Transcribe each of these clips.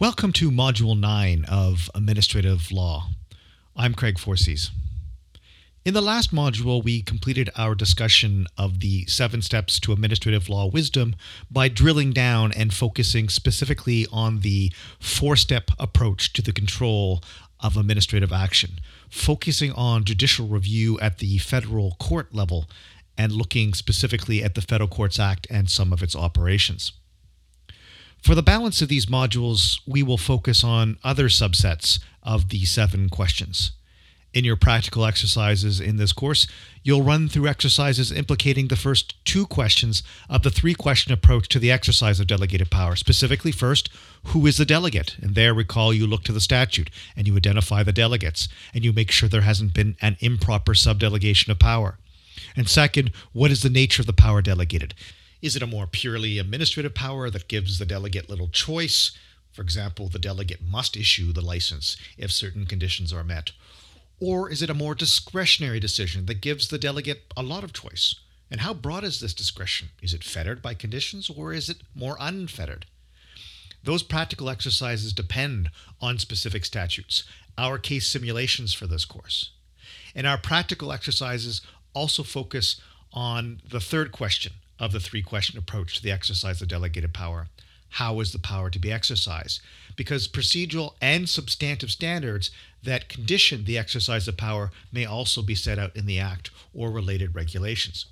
Welcome to Module 9 of Administrative Law. I'm Craig Forcese. In the last module, we completed our discussion of the seven steps to administrative law wisdom by drilling down and focusing specifically on the four step approach to the control of administrative action, focusing on judicial review at the federal court level and looking specifically at the Federal Courts Act and some of its operations. For the balance of these modules, we will focus on other subsets of the seven questions. In your practical exercises in this course, you'll run through exercises implicating the first two questions of the three question approach to the exercise of delegated power. Specifically, first, who is the delegate? And there, recall, you look to the statute and you identify the delegates and you make sure there hasn't been an improper subdelegation of power. And second, what is the nature of the power delegated? Is it a more purely administrative power that gives the delegate little choice? For example, the delegate must issue the license if certain conditions are met. Or is it a more discretionary decision that gives the delegate a lot of choice? And how broad is this discretion? Is it fettered by conditions or is it more unfettered? Those practical exercises depend on specific statutes, our case simulations for this course. And our practical exercises also focus on the third question of the three question approach to the exercise of delegated power. How is the power to be exercised? Because procedural and substantive standards that condition the exercise of power may also be set out in the Act or related regulations.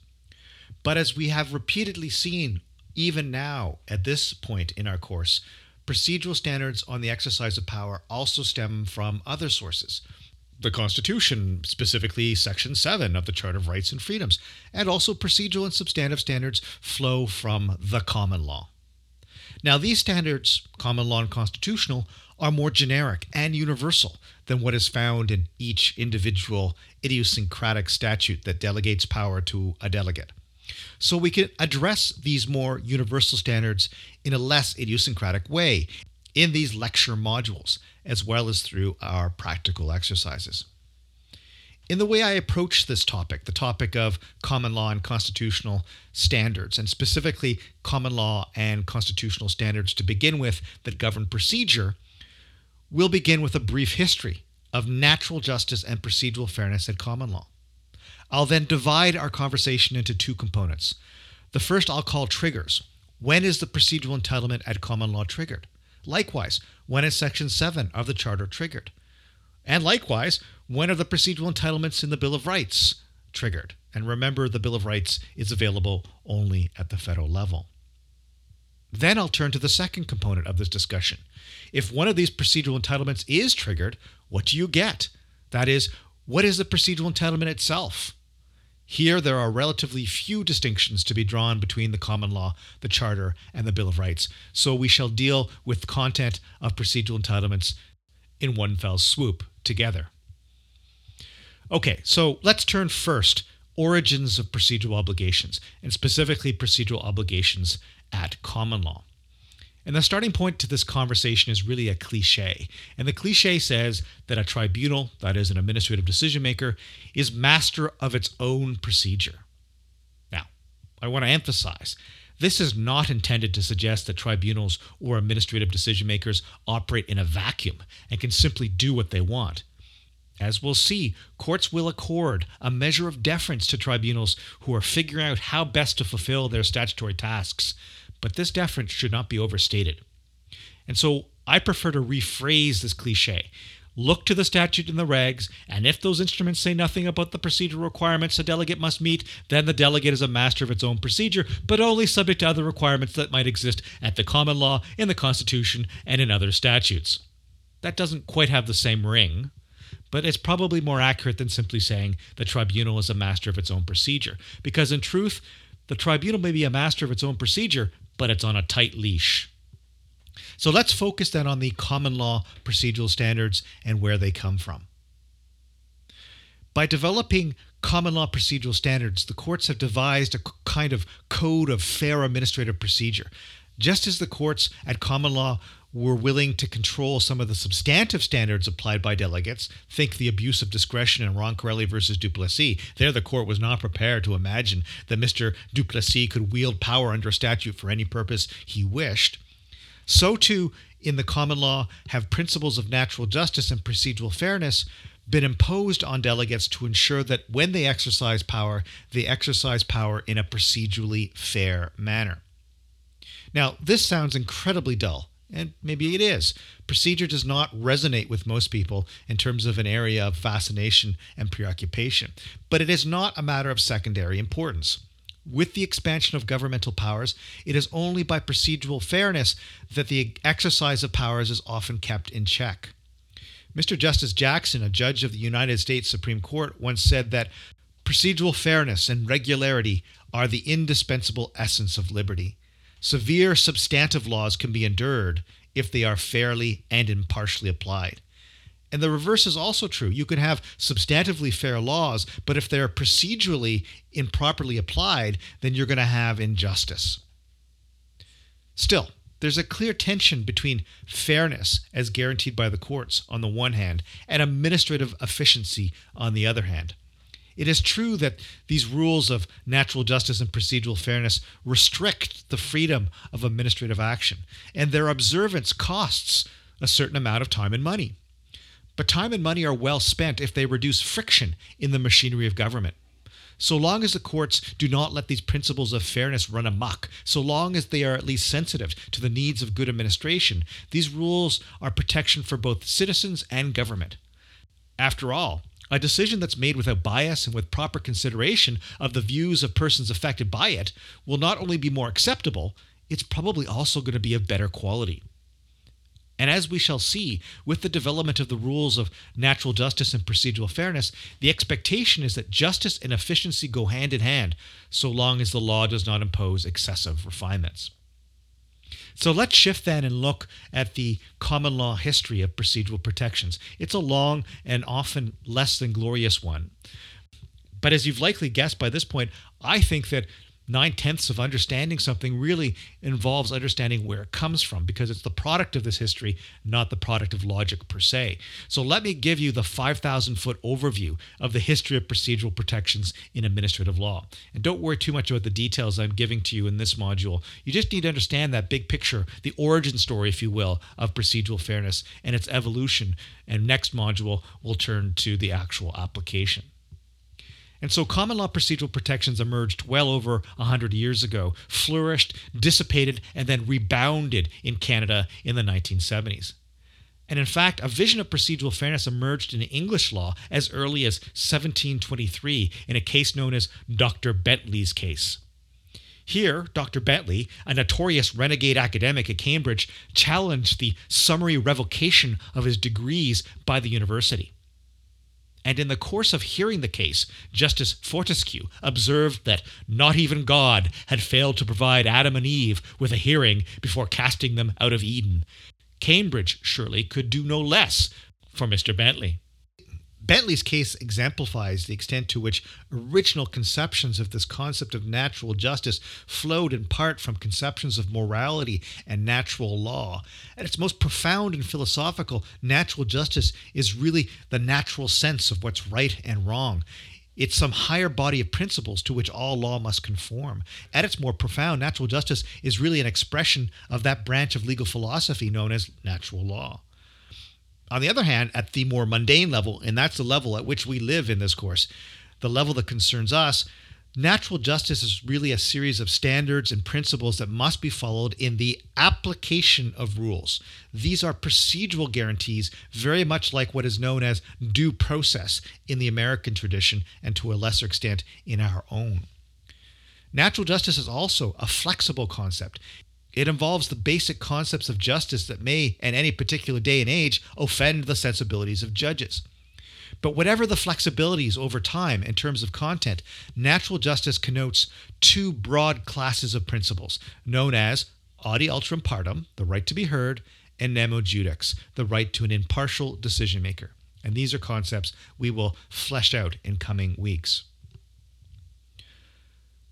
But as we have repeatedly seen, even now at this point in our course, procedural standards on the exercise of power also stem from other sources the Constitution, specifically Section 7 of the Charter of Rights and Freedoms, and also procedural and substantive standards flow from the common law. Now, these standards, common law and constitutional, are more generic and universal than what is found in each individual idiosyncratic statute that delegates power to a delegate. So we can address these more universal standards in a less idiosyncratic way in these lecture modules, as well as through our practical exercises. In the way I approach this topic, the topic of common law and constitutional standards, and specifically common law and constitutional standards to begin with that govern procedure, we'll begin with a brief history of natural justice and procedural fairness at common law. I'll then divide our conversation into two components. The first I'll call triggers. When is the procedural entitlement at common law triggered? Likewise, when is Section 7 of the Charter triggered? And likewise, when are the procedural entitlements in the Bill of Rights triggered? And remember, the Bill of Rights is available only at the federal level. Then I'll turn to the second component of this discussion. If one of these procedural entitlements is triggered, what do you get? That is, what is the procedural entitlement itself? Here, there are relatively few distinctions to be drawn between the common law, the Charter, and the Bill of Rights, so we shall deal with content of procedural entitlements in one fell swoop together. Okay, so let's turn first origins of procedural obligations, and specifically procedural obligations at common law. And the starting point to this conversation is really a cliche. And the cliche says that a tribunal, that is, an administrative decision maker, is master of its own procedure. Now, I want to emphasize this is not intended to suggest that tribunals or administrative decision makers operate in a vacuum and can simply do what they want. As we'll see, courts will accord a measure of deference to tribunals who are figuring out how best to fulfill their statutory tasks but this deference should not be overstated. And so I prefer to rephrase this cliche. Look to the statute and the regs, and if those instruments say nothing about the procedural requirements a delegate must meet, then the delegate is a master of its own procedure, but only subject to other requirements that might exist at the common law, in the Constitution, and in other statutes. That doesn't quite have the same ring, but it's probably more accurate than simply saying the tribunal is a master of its own procedure, because in truth, the tribunal may be a master of its own procedure, but it's on a tight leash. So let's focus then on the common law procedural standards and where they come from. By developing common law procedural standards, the courts have devised a kind of code of fair administrative procedure. Just as the courts at common law were willing to control some of the substantive standards applied by delegates, think the abuse of discretion in Roncarelli versus Duplessis. There, the court was not prepared to imagine that Mr. Duplessis could wield power under a statute for any purpose he wished. So, too, in the common law have principles of natural justice and procedural fairness been imposed on delegates to ensure that when they exercise power, they exercise power in a procedurally fair manner. Now, this sounds incredibly dull, and maybe it is. Procedure does not resonate with most people in terms of an area of fascination and preoccupation, but it is not a matter of secondary importance. With the expansion of governmental powers, it is only by procedural fairness that the exercise of powers is often kept in check. Mr. Justice Jackson, a judge of the United States Supreme Court, once said that procedural fairness and regularity are the indispensable essence of liberty. Severe substantive laws can be endured if they are fairly and impartially applied. And the reverse is also true. You can have substantively fair laws, but if they're procedurally improperly applied, then you're going to have injustice. Still, there's a clear tension between fairness, as guaranteed by the courts, on the one hand, and administrative efficiency on the other hand. It is true that these rules of natural justice and procedural fairness restrict the freedom of administrative action, and their observance costs a certain amount of time and money. But time and money are well spent if they reduce friction in the machinery of government. So long as the courts do not let these principles of fairness run amok, so long as they are at least sensitive to the needs of good administration, these rules are protection for both citizens and government. After all, a decision that's made without bias and with proper consideration of the views of persons affected by it will not only be more acceptable, it's probably also going to be of better quality. And as we shall see, with the development of the rules of natural justice and procedural fairness, the expectation is that justice and efficiency go hand in hand, so long as the law does not impose excessive refinements. So let's shift then and look at the common law history of procedural protections. It's a long and often less than glorious one. But as you've likely guessed by this point, I think that nine tenths of understanding something really involves understanding where it comes from because it's the product of this history, not the product of logic per se. So let me give you the 5,000 foot overview of the history of procedural protections in administrative law. And don't worry too much about the details I'm giving to you in this module. You just need to understand that big picture, the origin story, if you will, of procedural fairness and its evolution. And next module, we'll turn to the actual application. And so common law procedural protections emerged well over 100 years ago, flourished, dissipated, and then rebounded in Canada in the 1970s. And in fact, a vision of procedural fairness emerged in English law as early as 1723 in a case known as Dr. Bentley's case. Here, Dr. Bentley, a notorious renegade academic at Cambridge, challenged the summary revocation of his degrees by the university and in the course of hearing the case, Justice Fortescue observed that not even God had failed to provide Adam and Eve with a hearing before casting them out of Eden. Cambridge surely could do no less for Mr. Bentley. Bentley's case exemplifies the extent to which original conceptions of this concept of natural justice flowed in part from conceptions of morality and natural law. At its most profound and philosophical, natural justice is really the natural sense of what's right and wrong. It's some higher body of principles to which all law must conform. At its more profound, natural justice is really an expression of that branch of legal philosophy known as natural law. On the other hand, at the more mundane level, and that's the level at which we live in this course, the level that concerns us, natural justice is really a series of standards and principles that must be followed in the application of rules. These are procedural guarantees, very much like what is known as due process in the American tradition and to a lesser extent in our own. Natural justice is also a flexible concept. It involves the basic concepts of justice that may, in any particular day and age, offend the sensibilities of judges. But whatever the flexibilities over time in terms of content, natural justice connotes two broad classes of principles, known as audi alteram partem, the right to be heard, and nemo judex, the right to an impartial decision maker. And these are concepts we will flesh out in coming weeks.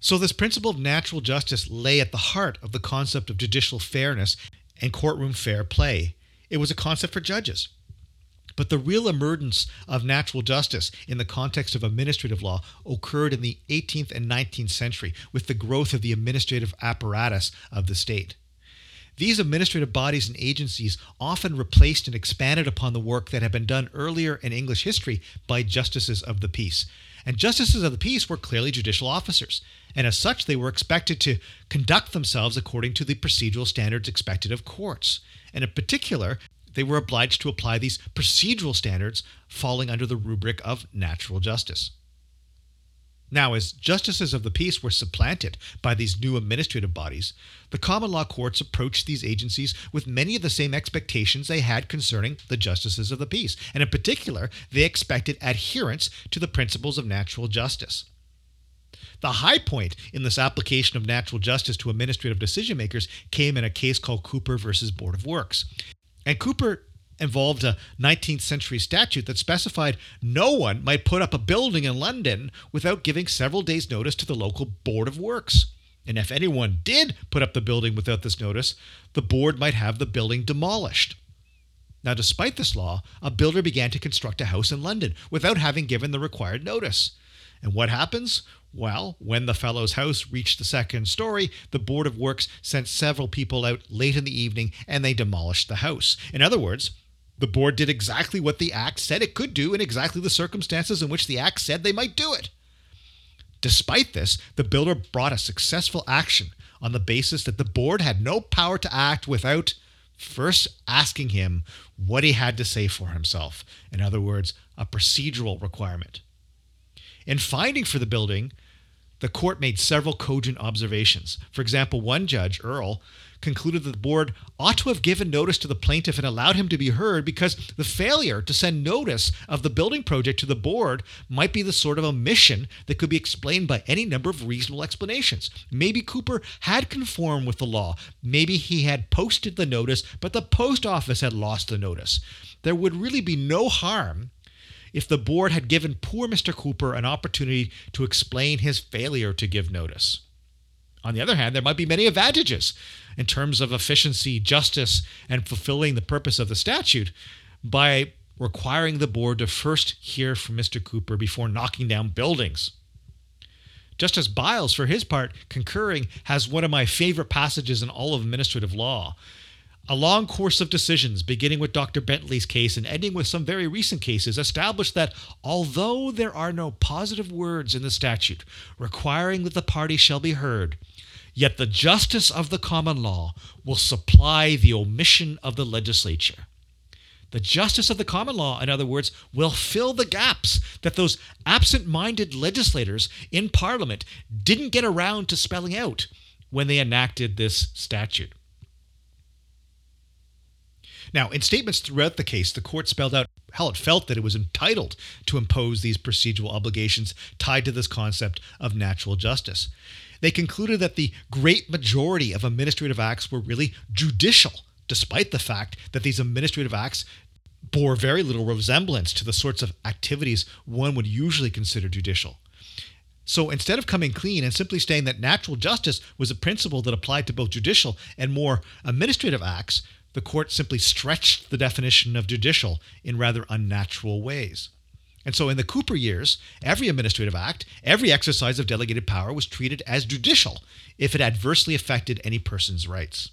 So, this principle of natural justice lay at the heart of the concept of judicial fairness and courtroom fair play. It was a concept for judges. But the real emergence of natural justice in the context of administrative law occurred in the 18th and 19th century with the growth of the administrative apparatus of the state. these administrative bodies and agencies often replaced and expanded upon the work that had been done earlier in English history by justices of the peace. And justices of the peace were clearly judicial officers, and as such, they were expected to conduct themselves according to the procedural standards expected of courts. And in particular, they were obliged to apply these procedural standards falling under the rubric of natural justice. Now, as justices of the peace were supplanted by these new administrative bodies, the common law courts approached these agencies with many of the same expectations they had concerning the justices of the peace. And in particular, they expected adherence to the principles of natural justice. The high point in this application of natural justice to administrative decision makers came in a case called Cooper versus Board of Works. And Cooper involved a 19th century statute that specified no one might put up a building in London without giving several days' notice to the local Board of Works. And if anyone did put up the building without this notice, the board might have the building demolished. Now, despite this law, a builder began to construct a house in London without having given the required notice. And what happens? Well, when the fellow's house reached the second story, the Board of Works sent several people out late in the evening and they demolished the house. In other words, the board did exactly what the Act said it could do in exactly the circumstances in which the Act said they might do it. Despite this, the builder brought a successful action on the basis that the board had no power to act without first asking him what he had to say for himself. In other words, a procedural requirement. In finding for the building, the court made several cogent observations. For example, one judge, Erle, concluded that the board ought to have given notice to the plaintiff and allowed him to be heard because the failure to send notice of the building project to the board might be the sort of omission that could be explained by any number of reasonable explanations. Maybe Cooper had conformed with the law. Maybe he had posted the notice, but the post office had lost the notice. There would really be no harm if the board had given poor Mr. Cooper an opportunity to explain his failure to give notice. On the other hand, there might be many advantages in terms of efficiency, justice, and fulfilling the purpose of the statute by requiring the board to first hear from Mr. Cooper before knocking down buildings. Justice Byles, for his part, concurring, has one of my favorite passages in all of administrative law. A long course of decisions, beginning with Dr. Bentley's case and ending with some very recent cases, established that although there are no positive words in the statute requiring that the party shall be heard, Yet the justice of the common law will supply the omission of the legislature. The justice of the common law, in other words, will fill the gaps that those absent minded legislators in Parliament didn't get around to spelling out when they enacted this statute. Now, in statements throughout the case, the court spelled out how it felt that it was entitled to impose these procedural obligations tied to this concept of natural justice. They concluded that the great majority of administrative acts were really judicial, despite the fact that these administrative acts bore very little resemblance to the sorts of activities one would usually consider judicial. So instead of coming clean and simply saying that natural justice was a principle that applied to both judicial and more administrative acts, the court simply stretched the definition of judicial in rather unnatural ways. And so in the Cooper years, every administrative act, every exercise of delegated power was treated as judicial if it adversely affected any person's rights.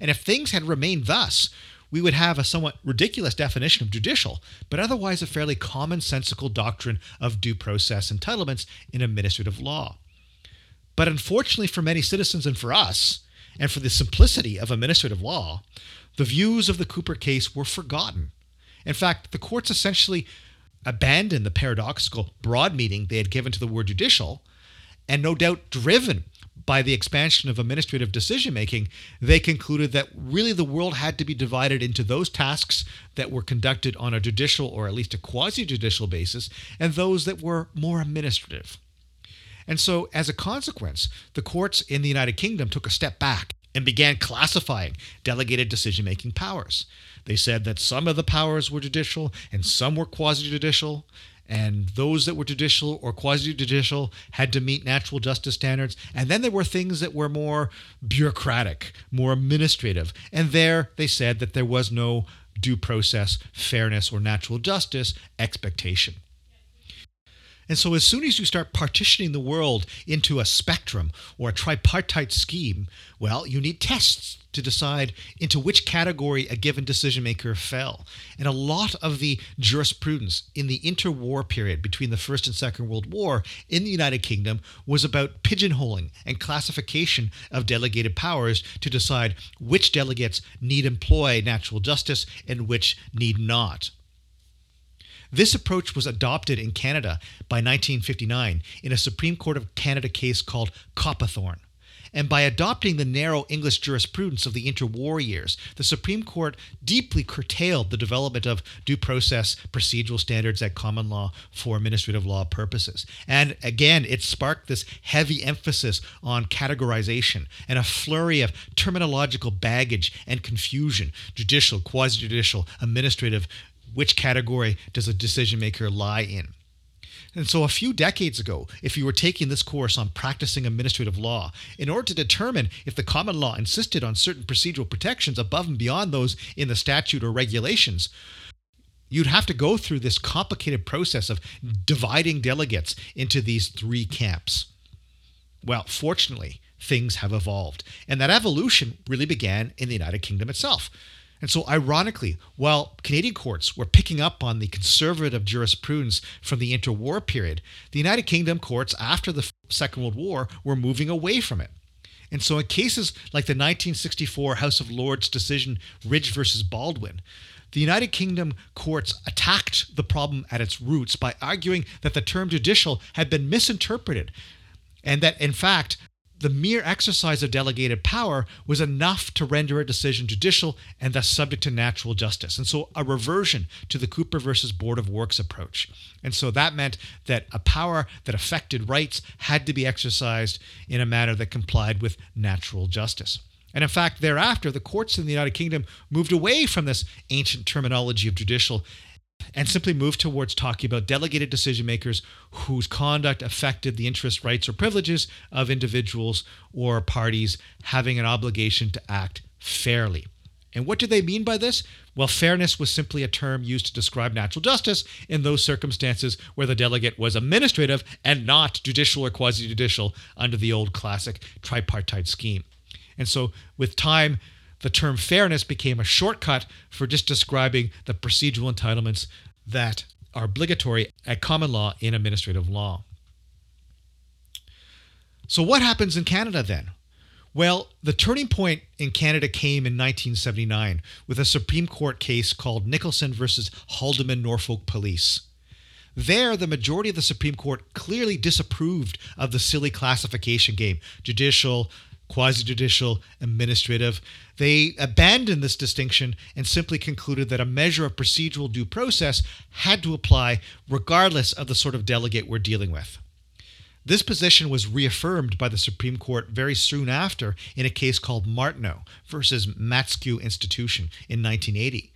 And if things had remained thus, we would have a somewhat ridiculous definition of judicial, but otherwise a fairly commonsensical doctrine of due process entitlements in administrative law. But unfortunately for many citizens and for us, and for the simplicity of administrative law, the views of the Cooper case were forgotten. In fact, the courts essentially abandoned the paradoxical broad meaning they had given to the word judicial, and no doubt driven by the expansion of administrative decision making, they concluded that really the world had to be divided into those tasks that were conducted on a judicial or at least a quasi judicial basis and those that were more administrative. And so, as a consequence, the courts in the United Kingdom took a step back and began classifying delegated decision making powers. They said that some of the powers were judicial and some were quasi judicial, and those that were judicial or quasi judicial had to meet natural justice standards. And then there were things that were more bureaucratic, more administrative. And there they said that there was no due process, fairness, or natural justice expectation. And so, as soon as you start partitioning the world into a spectrum or a tripartite scheme, well, you need tests to decide into which category a given decision maker fell. And a lot of the jurisprudence in the interwar period between the First and Second World War in the United Kingdom was about pigeonholing and classification of delegated powers to decide which delegates need employ natural justice and which need not. This approach was adopted in Canada by 1959 in a Supreme Court of Canada case called Copithorne. And by adopting the narrow English jurisprudence of the interwar years, the Supreme Court deeply curtailed the development of due process procedural standards at common law for administrative law purposes. And again, it sparked this heavy emphasis on categorization and a flurry of terminological baggage and confusion judicial, quasi judicial, administrative, which category does a decision maker lie in? And so, a few decades ago, if you were taking this course on practicing administrative law, in order to determine if the common law insisted on certain procedural protections above and beyond those in the statute or regulations, you'd have to go through this complicated process of dividing delegates into these three camps. Well, fortunately, things have evolved, and that evolution really began in the United Kingdom itself. And so, ironically, while Canadian courts were picking up on the conservative jurisprudence from the interwar period, the United Kingdom courts after the Second World War were moving away from it. And so, in cases like the 1964 House of Lords decision Ridge versus Baldwin, the United Kingdom courts attacked the problem at its roots by arguing that the term judicial had been misinterpreted and that, in fact, the mere exercise of delegated power was enough to render a decision judicial and thus subject to natural justice. And so a reversion to the Cooper versus Board of Works approach. And so that meant that a power that affected rights had to be exercised in a manner that complied with natural justice. And in fact, thereafter, the courts in the United Kingdom moved away from this ancient terminology of judicial and simply move towards talking about delegated decision makers whose conduct affected the interests, rights, or privileges of individuals or parties having an obligation to act fairly. And what do they mean by this? Well, fairness was simply a term used to describe natural justice in those circumstances where the delegate was administrative and not judicial or quasi judicial under the old classic tripartite scheme. And so, with time, the term fairness became a shortcut for just describing the procedural entitlements that are obligatory at common law in administrative law. So, what happens in Canada then? Well, the turning point in Canada came in 1979 with a Supreme Court case called Nicholson versus Haldimand Norfolk Police. There, the majority of the Supreme Court clearly disapproved of the silly classification game judicial, quasi judicial, administrative. They abandoned this distinction and simply concluded that a measure of procedural due process had to apply regardless of the sort of delegate we're dealing with. This position was reaffirmed by the Supreme Court very soon after in a case called Martineau versus Matsque Institution in 1980.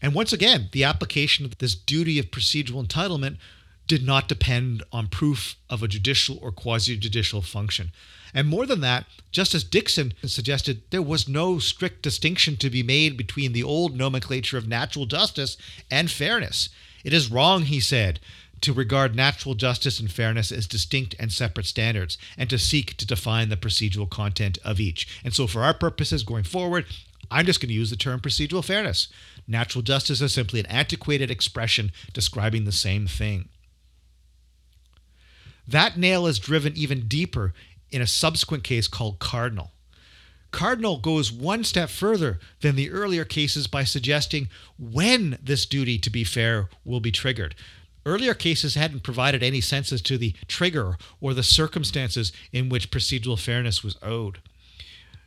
And once again, the application of this duty of procedural entitlement did not depend on proof of a judicial or quasi judicial function. And more than that, Justice Dickson suggested there was no strict distinction to be made between the old nomenclature of natural justice and fairness. It is wrong, he said, to regard natural justice and fairness as distinct and separate standards, and to seek to define the procedural content of each. And so, for our purposes going forward, I'm just going to use the term procedural fairness. Natural justice is simply an antiquated expression describing the same thing. That nail is driven even deeper in a subsequent case called Cardinal. Cardinal goes one step further than the earlier cases by suggesting when this duty to be fair will be triggered. Earlier cases hadn't provided any sense as to the trigger or the circumstances in which procedural fairness was owed.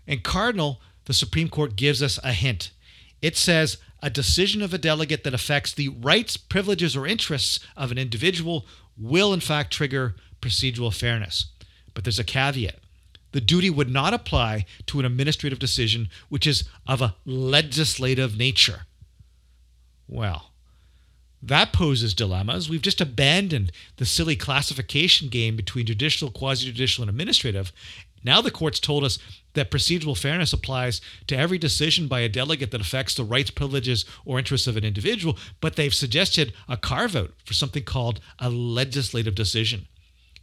In Cardinal, the Supreme Court gives us a hint. It says a decision of a delegate that affects the rights, privileges, or interests of an individual will, in fact, trigger procedural fairness. But there's a caveat. The duty would not apply to an administrative decision which is of a legislative nature. Well, that poses dilemmas. We've just abandoned the silly classification game between judicial, quasi judicial, and administrative, Now the court's told us that procedural fairness applies to every decision by a delegate that affects the rights, privileges, or interests of an individual, but they've suggested a carve out for something called a legislative decision.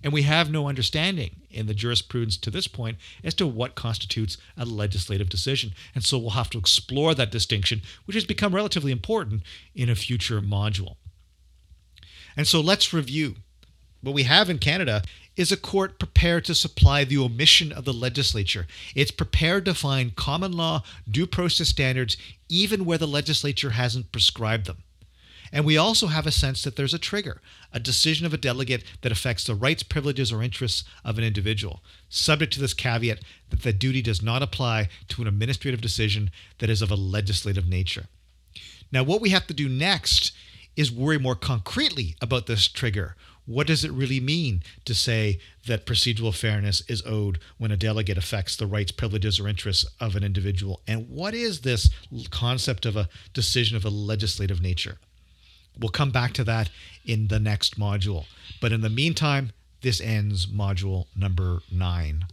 And we have no understanding in the jurisprudence to this point as to what constitutes a legislative decision. And so we'll have to explore that distinction, which has become relatively important in a future module. And so let's review. What we have in Canada is a court prepared to supply the omission of the legislature. It's prepared to find common law due process standards even where the legislature hasn't prescribed them. And we also have a sense that there's a trigger, a decision of a delegate that affects the rights, privileges, or interests of an individual, subject to this caveat that the duty does not apply to an administrative decision that is of a legislative nature. Now, what we have to do next is worry more concretely about this trigger. What does it really mean to say that procedural fairness is owed when a delegate affects the rights, privileges, or interests of an individual? And what is this concept of a decision of a legislative nature? We'll come back to that in the next module. But in the meantime, this ends module number nine.